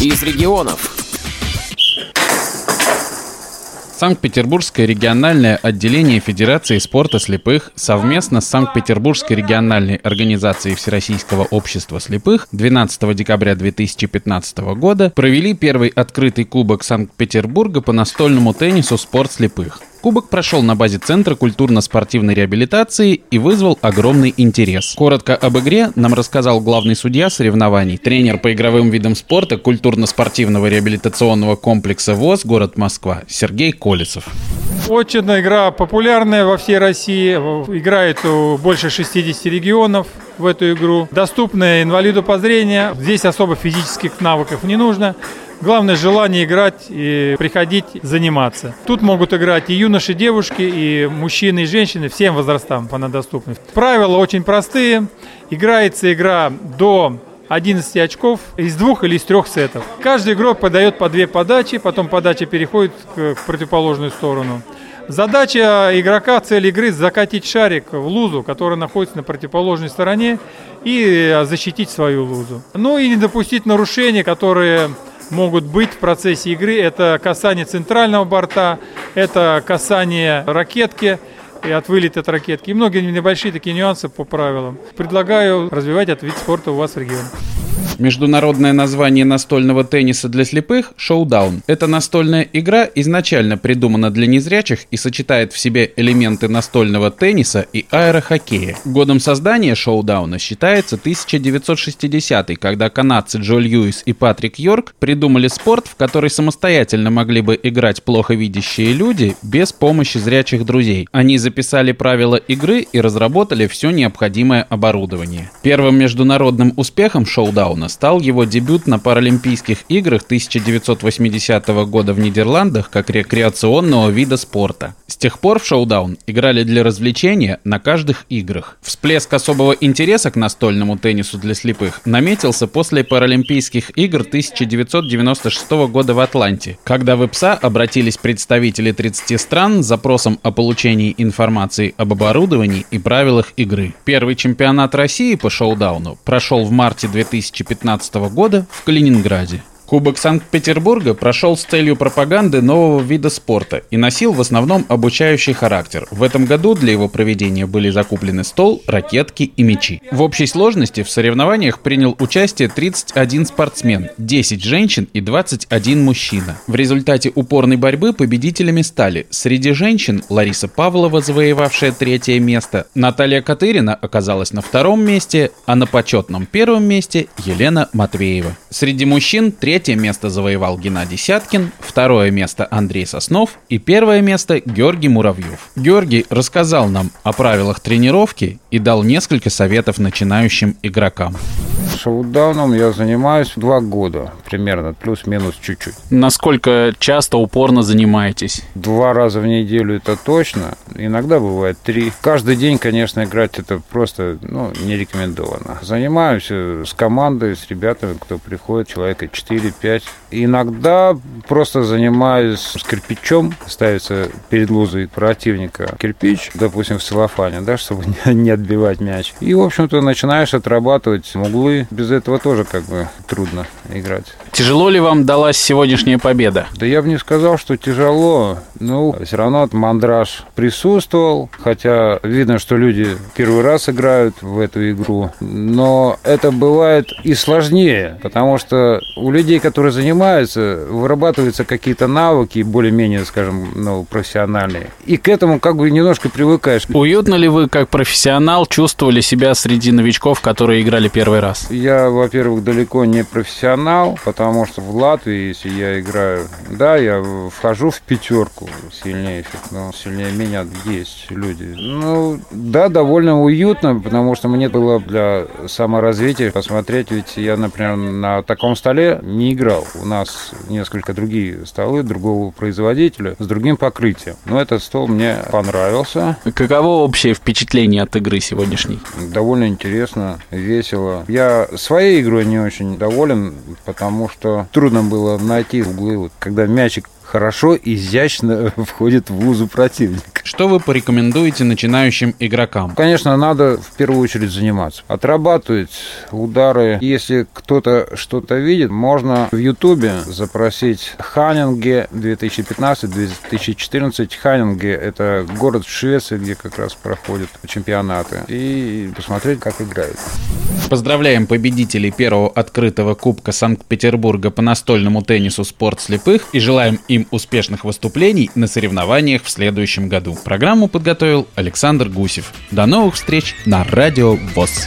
из регионов. Санкт-Петербургское региональное отделение Федерации спорта слепых совместно с Санкт-Петербургской региональной организацией Всероссийского общества слепых 12 декабря 2015 года провели первый открытый кубок Санкт-Петербурга по настольному теннису «Спорт слепых». Кубок прошел на базе Центра культурно-спортивной реабилитации и вызвал огромный интерес. Коротко об игре нам рассказал главный судья соревнований, тренер по игровым видам спорта культурно-спортивного реабилитационного комплекса ВОЗ город Москва Сергей Колесов. Очень игра популярная во всей России. Играет больше 60 регионов в эту игру. Доступная инвалиду по зрению. Здесь особо физических навыков не нужно. Главное желание играть и приходить заниматься. Тут могут играть и юноши, и девушки, и мужчины, и женщины, всем возрастам она доступна. Правила очень простые. Играется игра до 11 очков из двух или из трех сетов. Каждый игрок подает по две подачи, потом подача переходит к, противоположную сторону. Задача игрока, цель игры – закатить шарик в лузу, которая находится на противоположной стороне, и защитить свою лузу. Ну и не допустить нарушений, которые могут быть в процессе игры. Это касание центрального борта, это касание ракетки и от вылета от ракетки. И многие небольшие такие нюансы по правилам. Предлагаю развивать этот вид спорта у вас в регионе. Международное название настольного тенниса для слепых – шоудаун. Эта настольная игра изначально придумана для незрячих и сочетает в себе элементы настольного тенниса и аэрохоккея. Годом создания шоудауна считается 1960 когда канадцы Джо Льюис и Патрик Йорк придумали спорт, в который самостоятельно могли бы играть плохо видящие люди без помощи зрячих друзей. Они записали правила игры и разработали все необходимое оборудование. Первым международным успехом шоудауна Шоудауна стал его дебют на Паралимпийских играх 1980 года в Нидерландах как рекреационного вида спорта. С тех пор в Шоудаун играли для развлечения на каждых играх. Всплеск особого интереса к настольному теннису для слепых наметился после Паралимпийских игр 1996 года в Атланте, когда в ИПСА обратились представители 30 стран с запросом о получении информации об оборудовании и правилах игры. Первый чемпионат России по шоудауну прошел в марте 2015 2015 года в Калининграде. Кубок Санкт-Петербурга прошел с целью пропаганды нового вида спорта и носил в основном обучающий характер. В этом году для его проведения были закуплены стол, ракетки и мячи. В общей сложности в соревнованиях принял участие 31 спортсмен, 10 женщин и 21 мужчина. В результате упорной борьбы победителями стали среди женщин Лариса Павлова, завоевавшая третье место, Наталья Катырина оказалась на втором месте, а на почетном первом месте Елена Матвеева. Среди мужчин третье Третье место завоевал Геннадий Сяткин, второе место Андрей Соснов и первое место Георгий Муравьев. Георгий рассказал нам о правилах тренировки и дал несколько советов начинающим игрокам. Шоудауном я занимаюсь два года примерно, плюс-минус чуть-чуть. Насколько часто, упорно занимаетесь? Два раза в неделю это точно, иногда бывает три. Каждый день, конечно, играть это просто ну, не рекомендовано. Занимаюсь с командой, с ребятами, кто приходит, человека 4-5. Иногда просто занимаюсь с кирпичом, ставится перед лузой противника кирпич, допустим, в целлофане, да, чтобы не отбивать мяч. И, в общем-то, начинаешь отрабатывать углы. Без этого тоже как бы трудно играть. Тяжело ли вам далась сегодняшняя победа? Да я бы не сказал, что тяжело. Ну, все равно мандраж присутствовал, хотя видно, что люди первый раз играют в эту игру. Но это бывает и сложнее, потому что у людей, которые занимаются, вырабатываются какие-то навыки, более-менее, скажем, ну, профессиональные. И к этому как бы немножко привыкаешь. Уютно ли вы, как профессионал, чувствовали себя среди новичков, которые играли первый раз? Я, во-первых, далеко не профессионал, потому что в Латвии, если я играю, да, я вхожу в пятерку сильнейших, но сильнее меня есть люди. Ну, да, довольно уютно, потому что мне было для саморазвития посмотреть, ведь я, например, на таком столе не играл. У нас несколько другие столы другого производителя с другим покрытием. Но этот стол мне понравился. Каково общее впечатление от игры сегодняшней? Довольно интересно, весело. Я своей игрой не очень доволен, потому что трудно было найти углы. Вот, когда мячик хорошо, изящно входит в лузу противника. Что вы порекомендуете начинающим игрокам? Конечно, надо в первую очередь заниматься. Отрабатывать удары. Если кто-то что-то видит, можно в Ютубе запросить Ханнинге 2015-2014. Ханнинге – это город в Швеции, где как раз проходят чемпионаты. И посмотреть, как играют. Поздравляем победителей первого открытого Кубка Санкт-Петербурга по настольному теннису «Спорт слепых» и желаем им успешных выступлений на соревнованиях в следующем году. Программу подготовил Александр Гусев. До новых встреч на Радио ВОЗ.